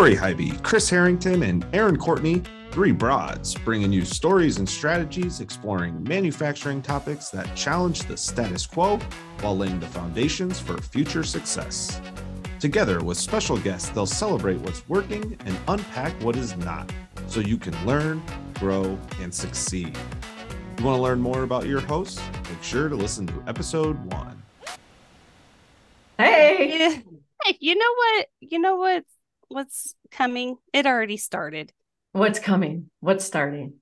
Lori Highby, Chris Harrington, and Erin Courtney, three broads, bringing you stories and strategies exploring manufacturing topics that challenge the status quo while laying the foundations for future success. Together with special guests, they'll celebrate what's working and unpack what is not so you can learn, grow, and succeed. You want to learn more about your hosts? Make sure to listen to episode one. Hey. Hey, you know what? You know what? What's coming? It already started. What's coming? What's starting?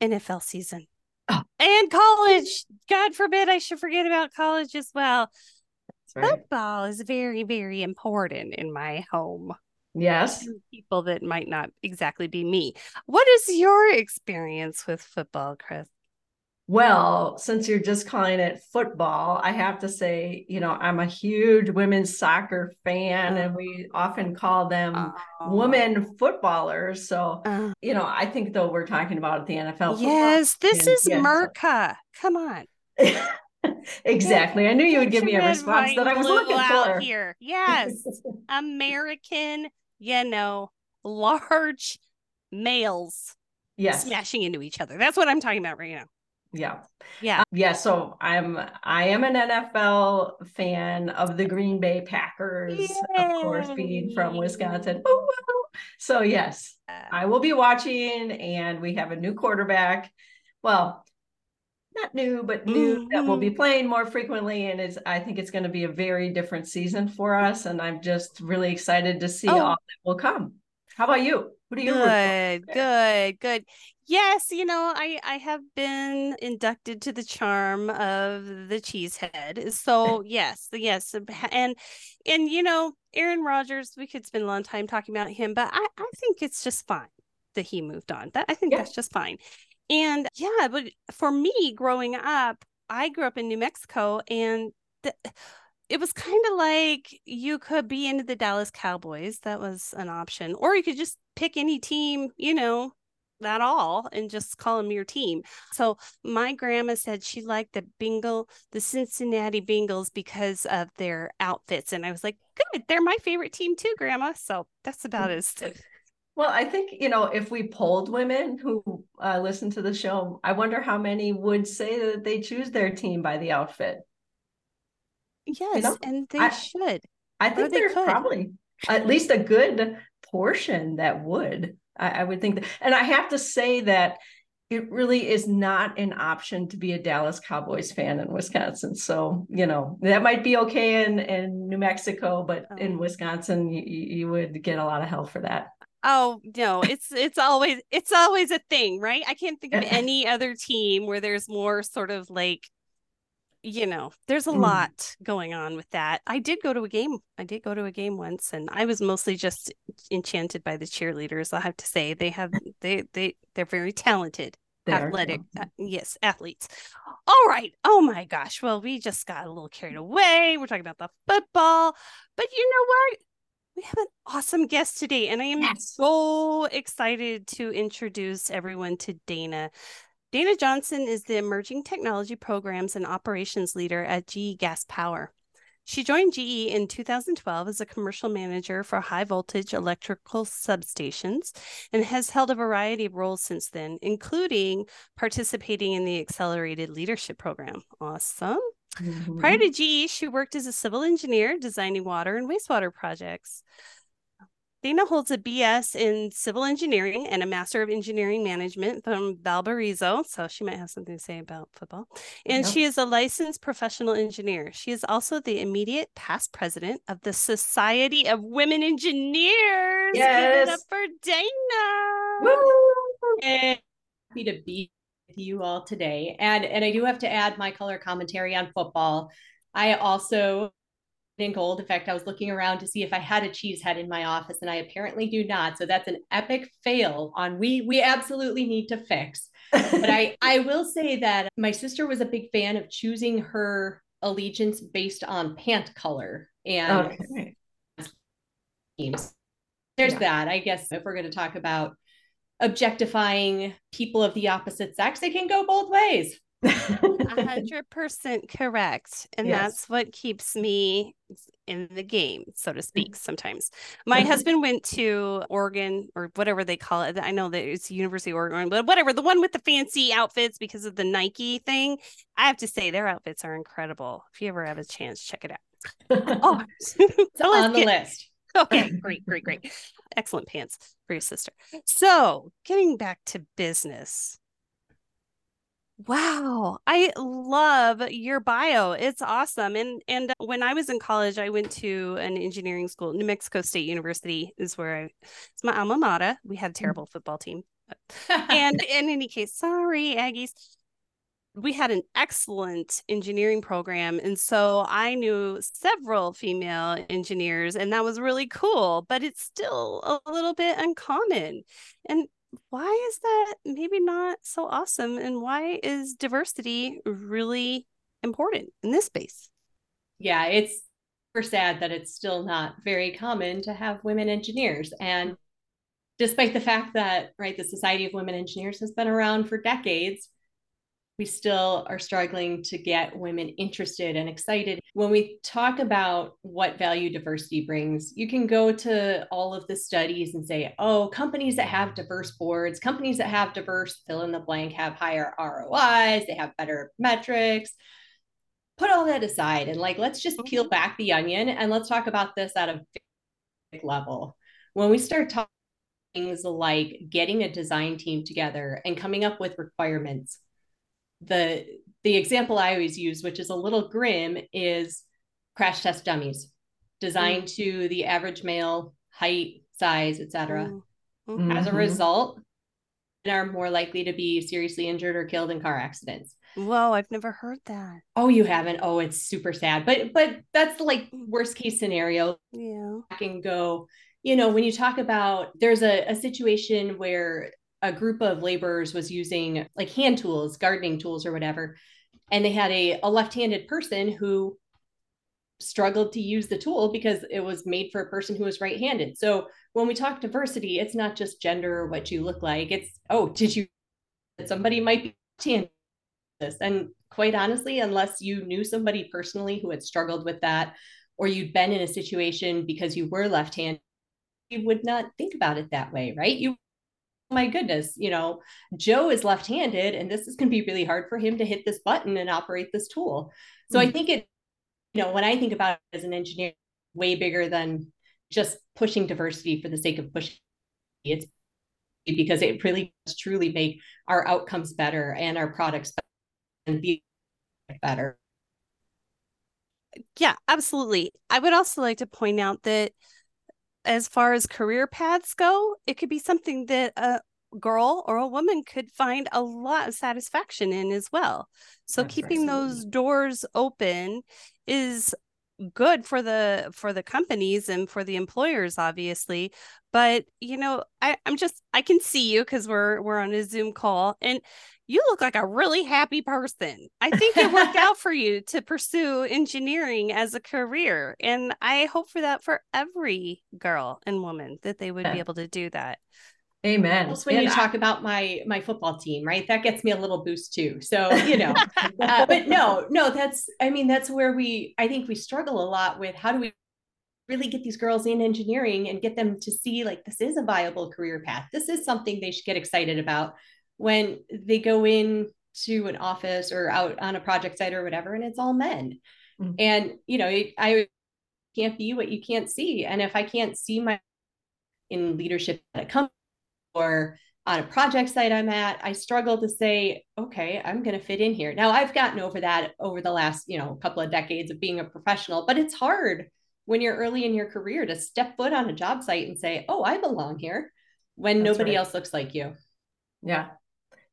NFL season. Oh. And college. God forbid I should forget about college as well. Right. Football is very, very important in my home. Yes. People that might not exactly be me. What is your experience with football, Chris? Well, since you're just calling it football, I have to say, you know, I'm a huge women's soccer fan, and we often call them Oh. women footballers. So, Uh, you know, I think though we're talking about the NFL. football. yes, this and is yes. Merca. Come on. exactly. I knew you would give me a response that I was looking out for. here. Yes. American, you know, large males yes. smashing into each other. That's what I'm talking about right now. Yeah. Yeah. Yeah, so I'm I am an NFL fan of the Green Bay Packers, of course, being from Wisconsin. So yes, I will be watching, and we have a new quarterback. Well, not new, but new that will be Mhm. playing more frequently, and it's I think it's going to be a very different season for us, and I'm just really excited to see Oh. all that will come. How about you? Do you? Good, good, good. Yes, you know, I I have been inducted to the charm of the cheesehead. So yes, yes, and and you know, Aaron Rodgers, we could spend a long time talking about him, but I I think it's just fine that he moved on. That I think Yeah. that's just fine. And yeah, but for me growing up, I grew up in New Mexico and the, it was kind of like you could be into the Dallas Cowboys. That was an option. Or you could just pick any team, you know, at all and just call them your team. So my grandma said she liked the Bengal, the Cincinnati Bengals because of their outfits. And I was like, good, they're my favorite team too, grandma. So that's about as Well, I think, you know, if we polled women who uh, listen to the show, I wonder how many would say that they choose their team by the outfit. yes, know, and they I- should. I think they there's could. probably at least a good portion that would. I, I would think that. And I have to say that it really is not an option to be a Dallas Cowboys fan in Wisconsin. So, you know, that might be okay in, in New Mexico, but oh. in Oh. Wisconsin, you, you would get a lot of hell for that. Oh no, it's it's always it's always a thing, right? I can't think of any other team where there's more sort of like you know, there's a Mm. lot going on with that. I did go to a game. I did go to a game once and I was mostly just enchanted by the cheerleaders. I have to say they have they they they're very talented, They athletic. uh, yes, athletes. All right. Oh my gosh. Well, we just got a little carried away. We're talking about the football. But you know what? We have an awesome guest today, and I am Yes. so excited to introduce everyone to Dayna. Dayna Johnson is the Emerging Technology Programs and Operations Leader at GE Gas Power. She joined GE in 2012 as a commercial manager for high voltage electrical substations and has held a variety of roles since then, including participating in the Accelerated Leadership Program. Awesome. Mhm. Prior to GE, she worked as a civil engineer designing water and wastewater projects. Dayna holds a BS in civil engineering and a Master of Engineering Management from Valparaiso, so she might have something to say about football. And Yep. she is a licensed professional engineer. She is also the immediate past president of the Society of Women Engineers. Give it up Yes. for Dayna. Woo! and happy to be with you all today. And and I do have to add my color commentary on football. I also in gold. In fact, I was looking around to see if I had a cheese head in my office, and I apparently do not. So that's an epic fail on we we absolutely need to fix. But I I will say that my sister was a big fan of choosing her allegiance based on pant color and okay. There's Yeah. that. I guess if we're going to talk about objectifying people of the opposite sex, it can go both ways. Hundred percent correct. And Yes. that's what keeps me in the game, so to mm. speak, sometimes. My mm-hmm. husband went to Oregon or whatever they call it. I know that it's University of Oregon, but whatever, the one with the fancy outfits because of the Nike thing. I have to say, their outfits are incredible. If you ever have a chance, check it out. oh, so on the list. Okay, great, great, great. Excellent pants for your sister. So, getting back to business. Wow, I love your bio. It's awesome. And and when I was in college, I went to an engineering school. New Mexico State University is where I it's my alma mater. We had a mm. terrible football team. and in any case, sorry, Aggies. We had an excellent engineering program. And so I knew several female engineers, and that was really cool, but it's still a little bit uncommon. And why is that maybe not so awesome? And why is diversity really important in this space? Yeah it's super sad that it's still not very common to have women engineers. And despite the fact that right the society of women engineers has been around for decades we still are struggling to get women interested and excited. When we talk about what value diversity brings, you can go to all of the studies and say, oh, companies that have diverse boards, companies that have diverse fill in the blank have higher ROIs, they have better metrics. Put all that aside and like, let's just peel mm-hmm. back the onion and let's talk about this at a level. When we start talking things like getting a design team together and coming up with requirements the the example I always use, which is a little grim, is crash test dummies designed mm. to the average male height, size, etc. Mm-hmm. As a result, are more likely to be seriously injured or killed in car accidents. Whoa, I've never heard that. Oh, you haven't? Oh, it's super sad. But but that's like worst case scenario. Yeah. I can go, you know, when you talk about there's a, a situation where a group of laborers was using like hand tools, gardening tools or whatever. And they had a, a left-handed person who struggled to use the tool because it was made for a person who was right-handed. So when we talk diversity, it's not just gender or what you look like. It's, oh, did you somebody might be this? And quite honestly, unless you knew somebody personally who had struggled with that, or you'd been in a situation because you were left-handed, you would not think about it that way, right? You my goodness, you know, Joe is left handed and this is going to be really hard for him to hit this button and operate this tool. So mm-hmm. I think it, you know, when I think about it as an engineer, way bigger than just pushing diversity for the sake of pushing it's because it really does truly make our outcomes better and our products and be better. Yeah, absolutely. I would also like to point out that as far as career paths go, it could be something that a girl or a woman could find a lot of satisfaction in as well. So That's keeping those doors open is good for the for the companies and for the employers obviously. But you know I, i'm just i can see you because we're we're on a zoom call. And you look like a really happy person. I think it worked out for you to pursue engineering as a career. And I hope for that for every girl and woman that they would yeah. be able to do that. Amen. Also, when and you I, talk about my my football team, right? That gets me a little boost too. So you know, uh, but no, no, that's I mean that's where we I think we struggle a lot with how do we really get these girls in engineering and get them to see like this is a viable career path. This is something they should get excited about when they go in to an office or out on a project site or whatever and it's all men. Mm-hmm. and you know i can't be what you can't see. And if i can't see my in leadership at a company or on a project site i'm at i struggle to say okay i'm going to fit in here. Now i've gotten over that over the last you know couple of decades of being a professional but it's hard when you're early in your career to step foot on a job site and say oh i belong here when That's nobody right. else looks like you. Yeah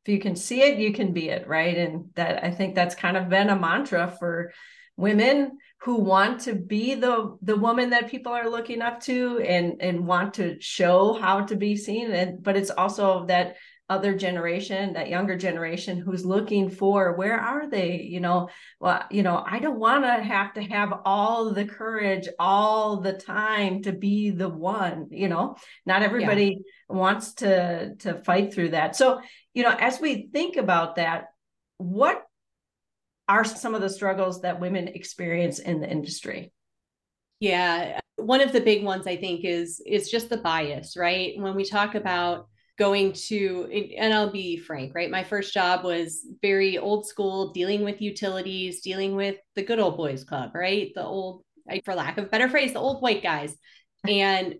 if you can see it you can be it right? And that i think that's kind of been a mantra for women who want to be the the woman that people are looking up to and and want to show how to be seen. And but it's also that other generation that younger generation who's looking for where are they? You know well you know i don't want to have to have all the courage all the time to be the one you know? Not everybody yeah. wants to to fight through that. So you know as we think about that what are some of the struggles that women experience in the industry Yeah, one of the big ones I think is is just the bias, right? When we talk about going to and I'll be frank, right? My first job was very old school, dealing with utilities, dealing with the good old boys club, right? The old for lack of better phrase, the old white guys. And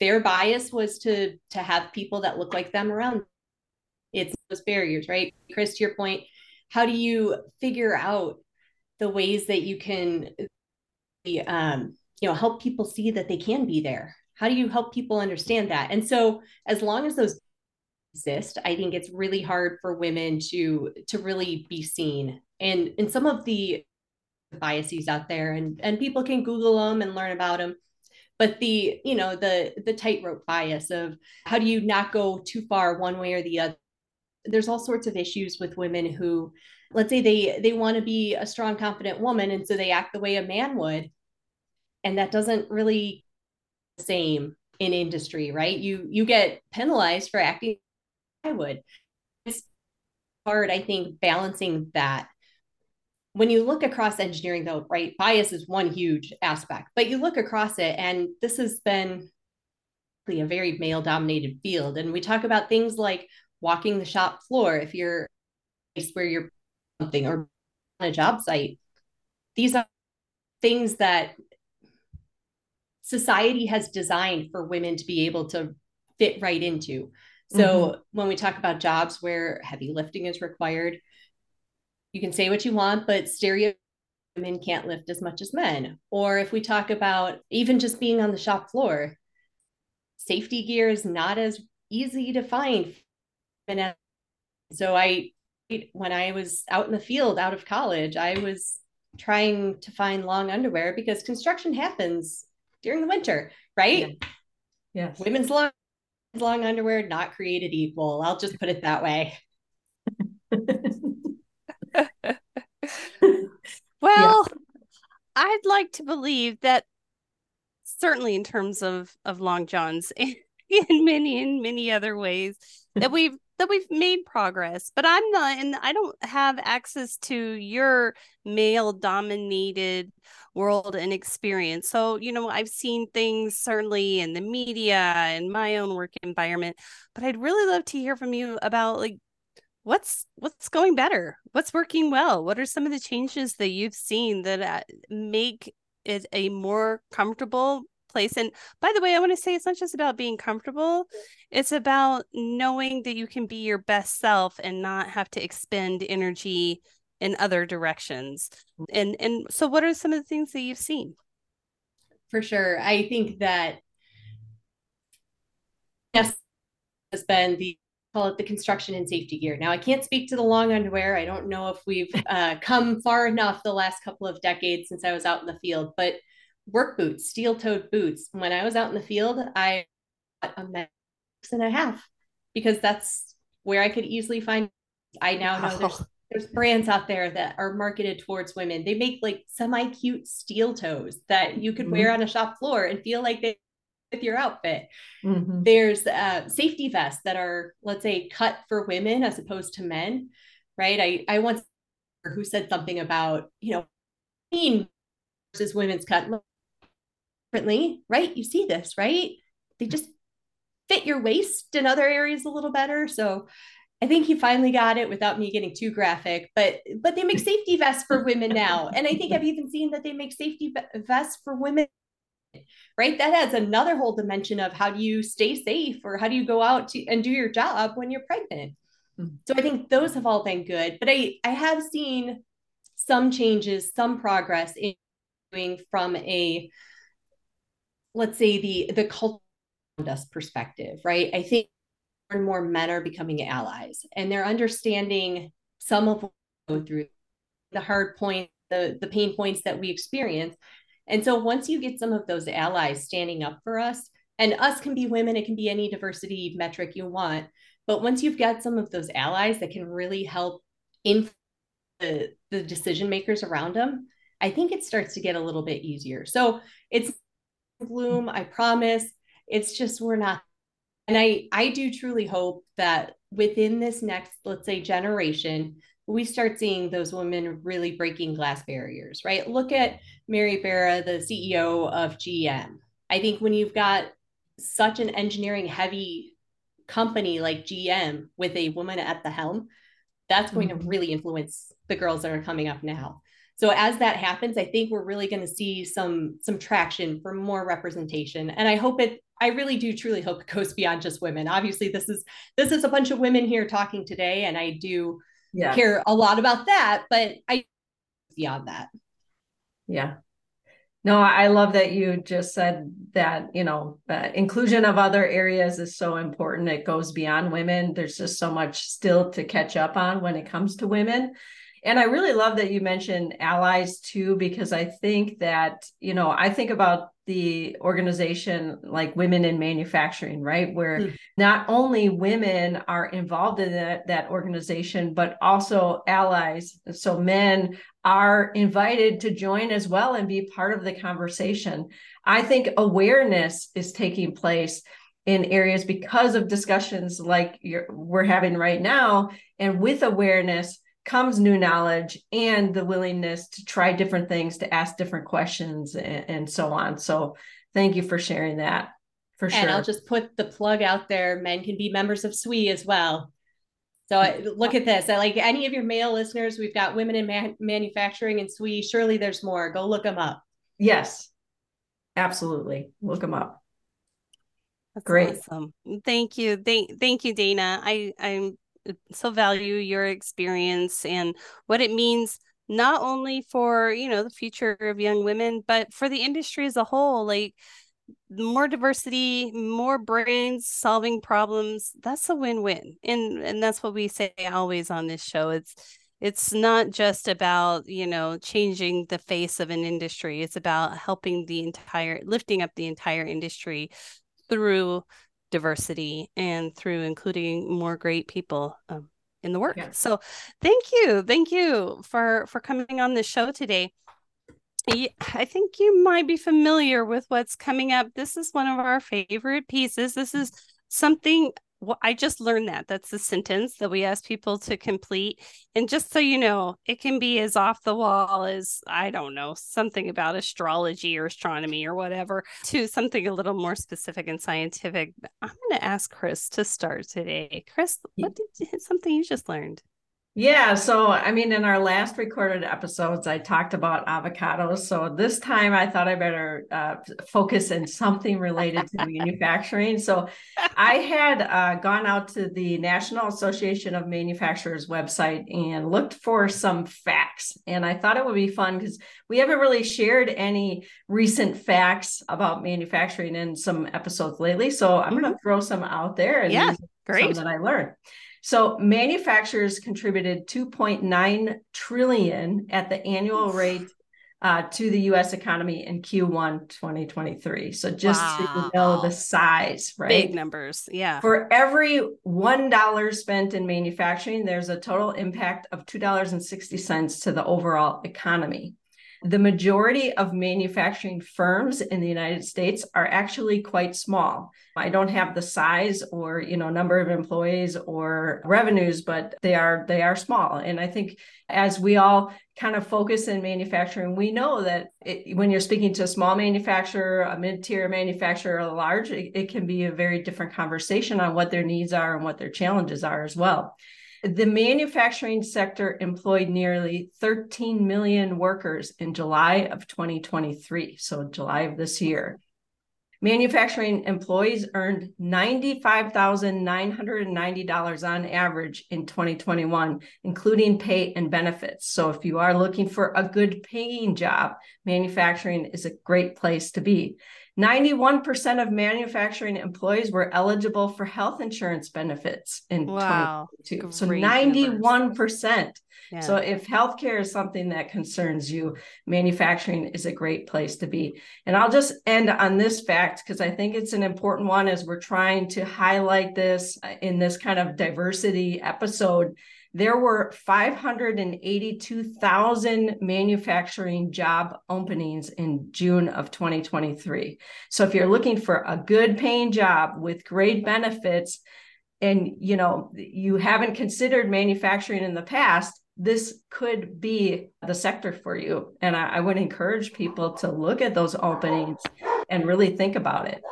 their bias was to to have people that look like them around. Those barriers, right? Chris, to your point, how do you figure out the ways that you can um, you know help people see that they can be there? How do you help people understand that? And so as long as those exist i think it's really hard for women to to really be seen. And and some of the biases out there and and people can google them and learn about them but the you know the the tightrope bias of how do you not go too far one way or the other there's all sorts of issues with women who let's say they they want to be a strong confident woman and so they act the way a man would and that doesn't really the same in industry right? You you get penalized for acting i would. It's hard i think balancing that. When you look across engineering though right bias is one huge aspect but you look across it and this has been a very male dominated field and we talk about things like walking the shop floor if you're where you're something or on a job site these are things that society has designed for women to be able to fit right into. So mm-hmm. when we talk about jobs where heavy lifting is required, you can say what you want, but stereo women can't lift as much as men. Or if we talk about even just being on the shop floor, safety gear is not as easy to find. And so I when I was out in the field out of college, I was trying to find long underwear because construction happens during the winter, right? Yeah. Yes. Women's long long underwear not created equal. I'll just put it that way. well, yeah. I'd like to believe that certainly in terms of of long johns in many in many other ways that we've that we've made progress but i'm not and i don't have access to your male dominated world and experience. So you know i've seen things certainly in the media and my own work environment but i'd really love to hear from you about like what's what's going better? What's working well? What are some of the changes that you've seen that uh, make it a more comfortable place. And by the way, I want to say it's not just about being comfortable, it's about knowing that you can be your best self and not have to expend energy in other directions. And and so what are some of the things that you've seen? For sure. I think that yes has been the call it the construction and safety gear. Now, I can't speak to the long underwear. I don't know if we've uh, come far enough the last couple of decades since I was out in the field, but work boots, steel toed boots. When I was out in the field, I got a max and a half because that's where I could easily find. I now know there's there's brands out there that are marketed towards women. They make like semi cute steel toes that you could mm-hmm. wear on a shop floor and feel like they with your outfit. Mm-hmm. There's uh, safety vests that are, let's say, cut for women as opposed to men, right? I I once who said something about you know, versus women's cut differently, right? You see this, right? They just fit your waist in other areas a little better. So I think he finally got it without me getting too graphic, but but they make safety vests for women now. And I think I've even seen that they make safety vests for women. Right? That adds another whole dimension of how do you stay safe or how do you go out to, and do your job when you're pregnant. Mm-hmm. So I think those have all been good, but I I have seen some changes, some progress in doing from a let's say the the culture us perspective, right? I think more and more men are becoming allies and they're understanding some of what we go through the hard point, the the pain points that we experience. And so once you get some of those allies standing up for us, and us can be women, it can be any diversity metric you want. But once you've got some of those allies that can really help in the, the decision makers around them, I think it starts to get a little bit easier. So it's gloom i promise it's just we're not and i i do truly hope that within this next let's say generation we start seeing those women really breaking glass barriers, right? Look at Mary Barra, the CEO of GM. I think when you've got such an engineering heavy company like GM with a woman at the helm, that's going mm-hmm. to really influence the girls that are coming up now. So as that happens, I think we're really going to see some some traction for more representation. And I hope it I really do truly hope it goes beyond just women. Obviously, this is this is a bunch of women here talking today, and I do yeah. care a lot about that, but I beyond that. Yeah. No, I love that you just said that, you know, uh, inclusion of other areas is so important. It goes beyond women. There's just so much still to catch up on when it comes to women. And I really love that you mentioned allies too, because I think that, you know, I think about the organization like Women in Manufacturing, right? Where mm. not only women are involved in that, that organization, but also allies. So men are invited to join as well and be part of the conversation. I think awareness is taking place in areas because of discussions like we're having right now. And with awareness, comes new knowledge and the willingness to try different things, to ask different questions, and, and so on. So, thank you for sharing that. For sure. And I'll just put the plug out there: men can be members of SWE as well. So look at this. I like any of your male listeners, we've got women in man- manufacturing and SWE. Surely there's more. Go look them up. Yes, absolutely. Look them up. That's Great. Awesome. Thank you. Thank, thank you, Dayna. I, I'm so value your experience and what it means not only for you know the future of young women but for the industry as a whole like more diversity more brains solving problems that's a win-win. And and that's what we say always on this show. It's it's not just about you know changing the face of an industry. It's about helping the entire lifting up the entire industry through diversity and through including more great people um, in the work. Yeah. So thank you. Thank you for for coming on the show today. I think you might be familiar with what's coming up. This is one of our favorite pieces. This is something well, I just learned that. That's the sentence that we ask people to complete. And just so you know, it can be as off the wall as, I don't know, something about astrology or astronomy or whatever, to something a little more specific and scientific. I'm going to ask Chris to start today. Chris, what did you, something you just learned? Yeah. So, I mean, in our last recorded episodes, I talked about avocados. So, this time I thought I better uh, focus in something related to manufacturing. So, I had uh, gone out to the National Association of Manufacturers website and looked for some facts. And I thought it would be fun because we haven't really shared any recent facts about manufacturing in some episodes lately. So, I'm going to mm-hmm. throw some out there and yeah, great. that I learned. So manufacturers contributed 2.9 trillion at the annual rate uh, to the U.S. economy in Q1 2023. So just wow. to know the size, right? Big numbers, yeah. For every one dollar spent in manufacturing, there's a total impact of two dollars and sixty cents to the overall economy the majority of manufacturing firms in the United States are actually quite small. I don't have the size or you know number of employees or revenues, but they are they are small. And I think as we all kind of focus in manufacturing, we know that it, when you're speaking to a small manufacturer, a mid-tier manufacturer, a large, it, it can be a very different conversation on what their needs are and what their challenges are as well. The manufacturing sector employed nearly 13 million workers in July of 2023, so July of this year. Manufacturing employees earned $95,990 on average in 2021, including pay and benefits. So, if you are looking for a good paying job, manufacturing is a great place to be. 91% of manufacturing employees were eligible for health insurance benefits in wow. 2022. So 91%. Yeah. So if healthcare is something that concerns you, manufacturing is a great place to be. And I'll just end on this fact because I think it's an important one as we're trying to highlight this uh, in this kind of diversity episode there were 582,000 manufacturing job openings in June of 2023. So if you're looking for a good paying job with great benefits and you know you haven't considered manufacturing in the past, this could be the sector for you. And I, I would encourage people to look at those openings and really think about it.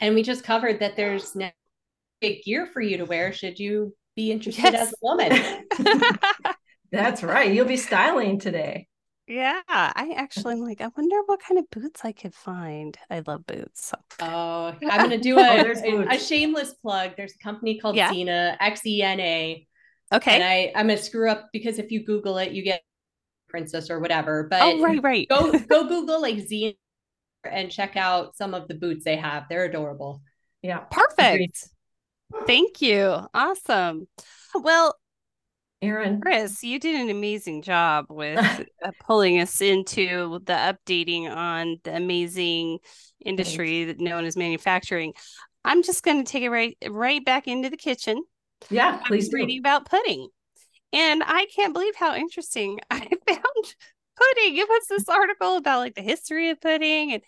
And we just covered that there's no big gear for you to wear should you be interested yes. as a woman. That's right. You'll be styling today. Yeah, I actually am like, I wonder what kind of boots I could find. I love boots. So. Oh, I'm gonna do a, oh, a, a, shameless plug. There's a company called yeah. Xena, X E N A. Okay. And I, I'm gonna screw up because if you Google it, you get princess or whatever. But oh, right, right. go go Google like Xena and check out some of the boots they have. They're adorable. Yeah. Perfect. Thank you. Awesome. Well, Erin. Chris, you did an amazing job with uh, pulling us into the updating on the amazing industry Thanks. known as manufacturing. I'm just going to take it right right back into the kitchen. Yeah, please. reading about pudding, and I can't believe how interesting I found pudding. It was this article about like the history of pudding and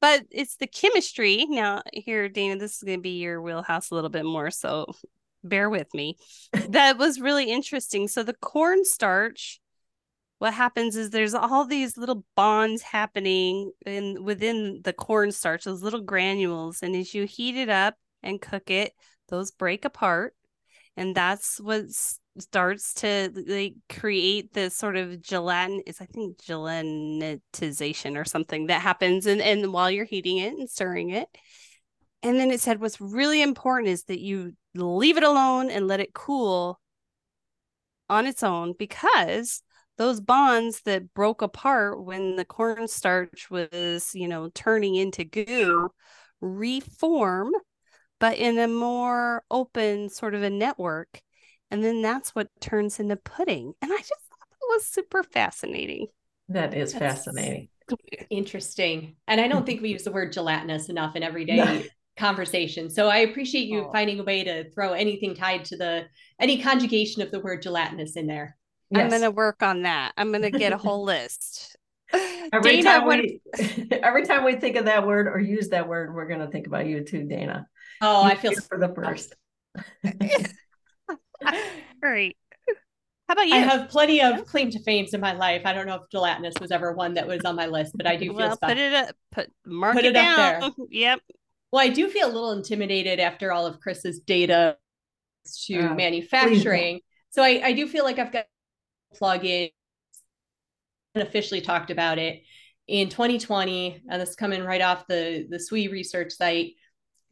but it's the chemistry. Now, here, Dayna, this is going to be your wheelhouse a little bit more. So bear with me. that was really interesting. So the cornstarch, what happens is there's all these little bonds happening in within the cornstarch, those little granules, and as you heat it up and cook it, those break apart, and that's what starts to like create this sort of gelatin is I think gelatinization or something that happens and and while you're heating it and stirring it. And then it said what's really important is that you leave it alone and let it cool on its own because those bonds that broke apart when the cornstarch was, you know, turning into goo reform, but in a more open sort of a network. And then that's what turns into pudding. And I just thought that was super fascinating. That is that's fascinating. Interesting. And I don't think we use the word gelatinous enough in everyday conversation. So I appreciate you oh. finding a way to throw anything tied to the any conjugation of the word gelatinous in there. Yes. I'm going to work on that. I'm going to get a whole list. every Dayna, time we every time we think of that word or use that word, we're going to think about you too, Dayna. Oh, I feel for the first. Great. How about you? I have plenty of claim to fame in my life. I don't know if gelatinous was ever one that was on my list, but I do feel well, put it up, put mark put it, it up there. Yep. Well, I do feel a little intimidated after all of Chris's data to uh, manufacturing. So I, I do feel like I've got plug in and officially talked about it in 2020, and this is coming right off the the SWE research site.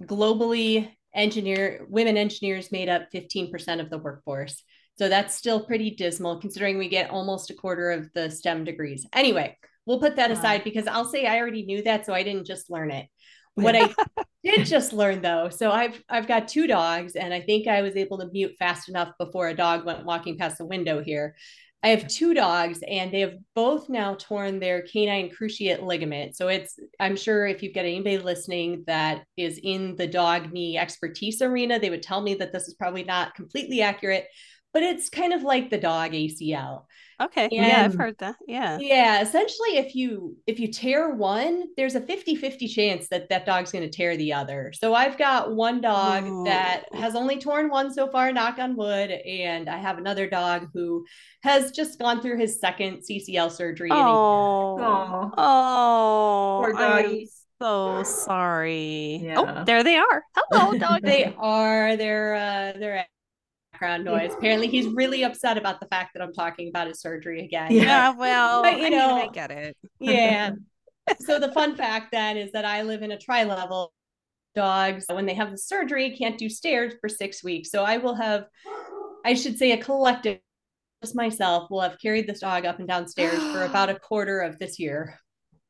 Globally, engineer women engineers made up 15% of the workforce. So that's still pretty dismal considering we get almost a quarter of the STEM degrees. Anyway, we'll put that aside because I'll say I already knew that, so I didn't just learn it. What I did just learn though, so I've I've got two dogs, and I think I was able to mute fast enough before a dog went walking past the window here. I have two dogs, and they have both now torn their canine cruciate ligament. So it's I'm sure if you've got anybody listening that is in the dog knee expertise arena, they would tell me that this is probably not completely accurate, but it's kind of like the dog ACL. Okay. And yeah, I've heard that. Yeah. Yeah, essentially if you if you tear one, there's a 50-50 chance that that dog's going to tear the other. So I've got one dog oh. that has only torn one so far, knock on wood, and I have another dog who has just gone through his second CCL surgery. Oh. Oh. oh. Poor doggy. So sorry. Oh, yeah. Oh, there they are. Hello, dog. they are. They're uh they're background noise. Apparently, he's really upset about the fact that I'm talking about his surgery again. Yeah, well, but you I know, mean, I get it. yeah. So the fun fact then is that I live in a tri-level. Dogs, when they have the surgery, can't do stairs for six weeks. So I will have, I should say, a collective, just myself, will have carried this dog up and downstairs for about a quarter of this year.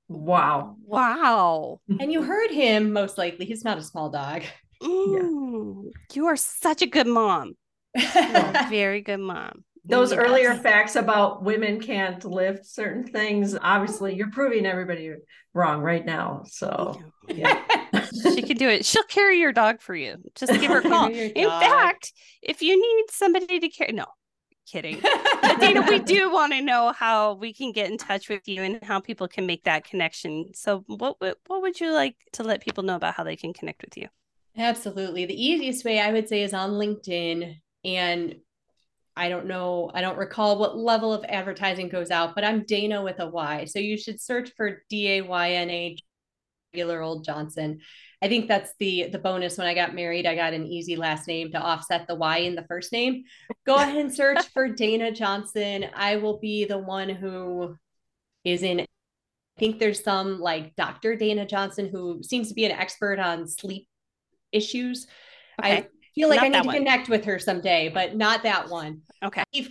Wow. Wow. And you heard him most likely. He's not a small dog. Mm, yeah. You are such a good mom very good mom. Those earlier facts about women can't lift certain things, obviously, you're proving everybody wrong right now. So, yeah. she can do it. She'll carry your dog for you. Just give her a call. In fact, if you need somebody to carry, no, kidding. Dayna, we do want to know how we can get in touch with you and how people can make that connection. So, what what would you like to let people know about how they can connect with you? Absolutely. The easiest way I would say is on LinkedIn. And I don't know, I don't recall what level of advertising goes out, but I'm Dayna with a Y. So you should search for D A Y N A regular old Johnson. I think that's the the bonus when I got married. I got an easy last name to offset the Y in the first name. Go ahead and search for Dayna Johnson. I will be the one who is in I think there's some like Dr. Dana Johnson who seems to be an expert on sleep issues. Okay. I feel like not I need to one. connect with her someday, but not that one. Okay. Steve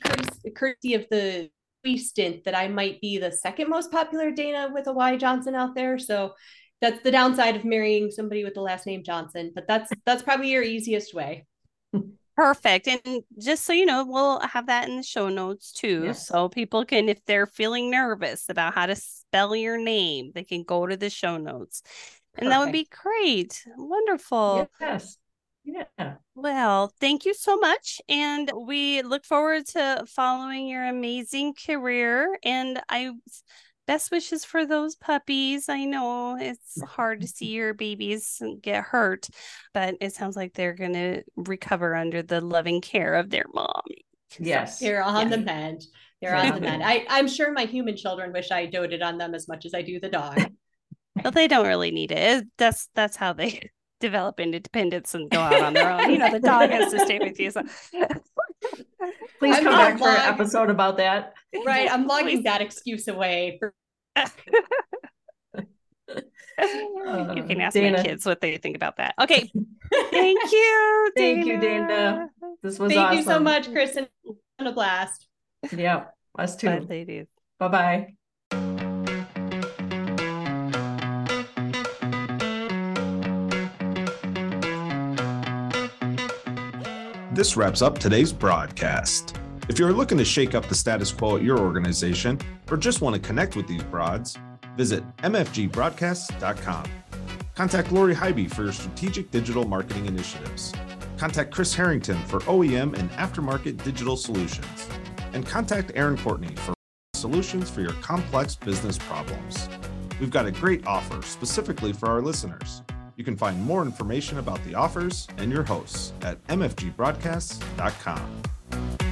courtesy of the stint that I might be the second most popular Dayna with a Y Johnson out there. So that's the downside of marrying somebody with the last name Johnson, but that's that's probably your easiest way. Perfect. And just so you know, we'll have that in the show notes too. Yes. So people can, if they're feeling nervous about how to spell your name, they can go to the show notes. And that would be great. Wonderful. Yes. Yeah. Well, thank you so much. And we look forward to following your amazing career. And I best wishes for those puppies. I know it's hard to see your babies get hurt, but it sounds like they're going to recover under the loving care of their mom. Yes. They're on yeah. the mend. They're on the mend. I, I'm sure my human children wish I doted on them as much as I do the dog. But they don't really need it. That's that's how they develop independence and go out on their own. You know, the dog has to stay with you. So. Please come back for an episode about that. Right. I'm logging that excuse away. For- you can uh, ask Dayna. my kids what they think about that. Okay. Thank you. Thank you, Dayna. This was Thank awesome. you so much, Kristen. a blast. Yeah, us too. Bye, ladies. Bye bye. This wraps up today's broadcast. If you're looking to shake up the status quo at your organization or just want to connect with these broads, visit mfgbroadcast.com. Contact Lori Highby for your strategic digital marketing initiatives. Contact Chris Harrington for OEM and aftermarket digital solutions. And contact Erin Courtney for solutions for your complex business problems. We've got a great offer specifically for our listeners. You can find more information about the offers and your hosts at mfgbroadcasts.com.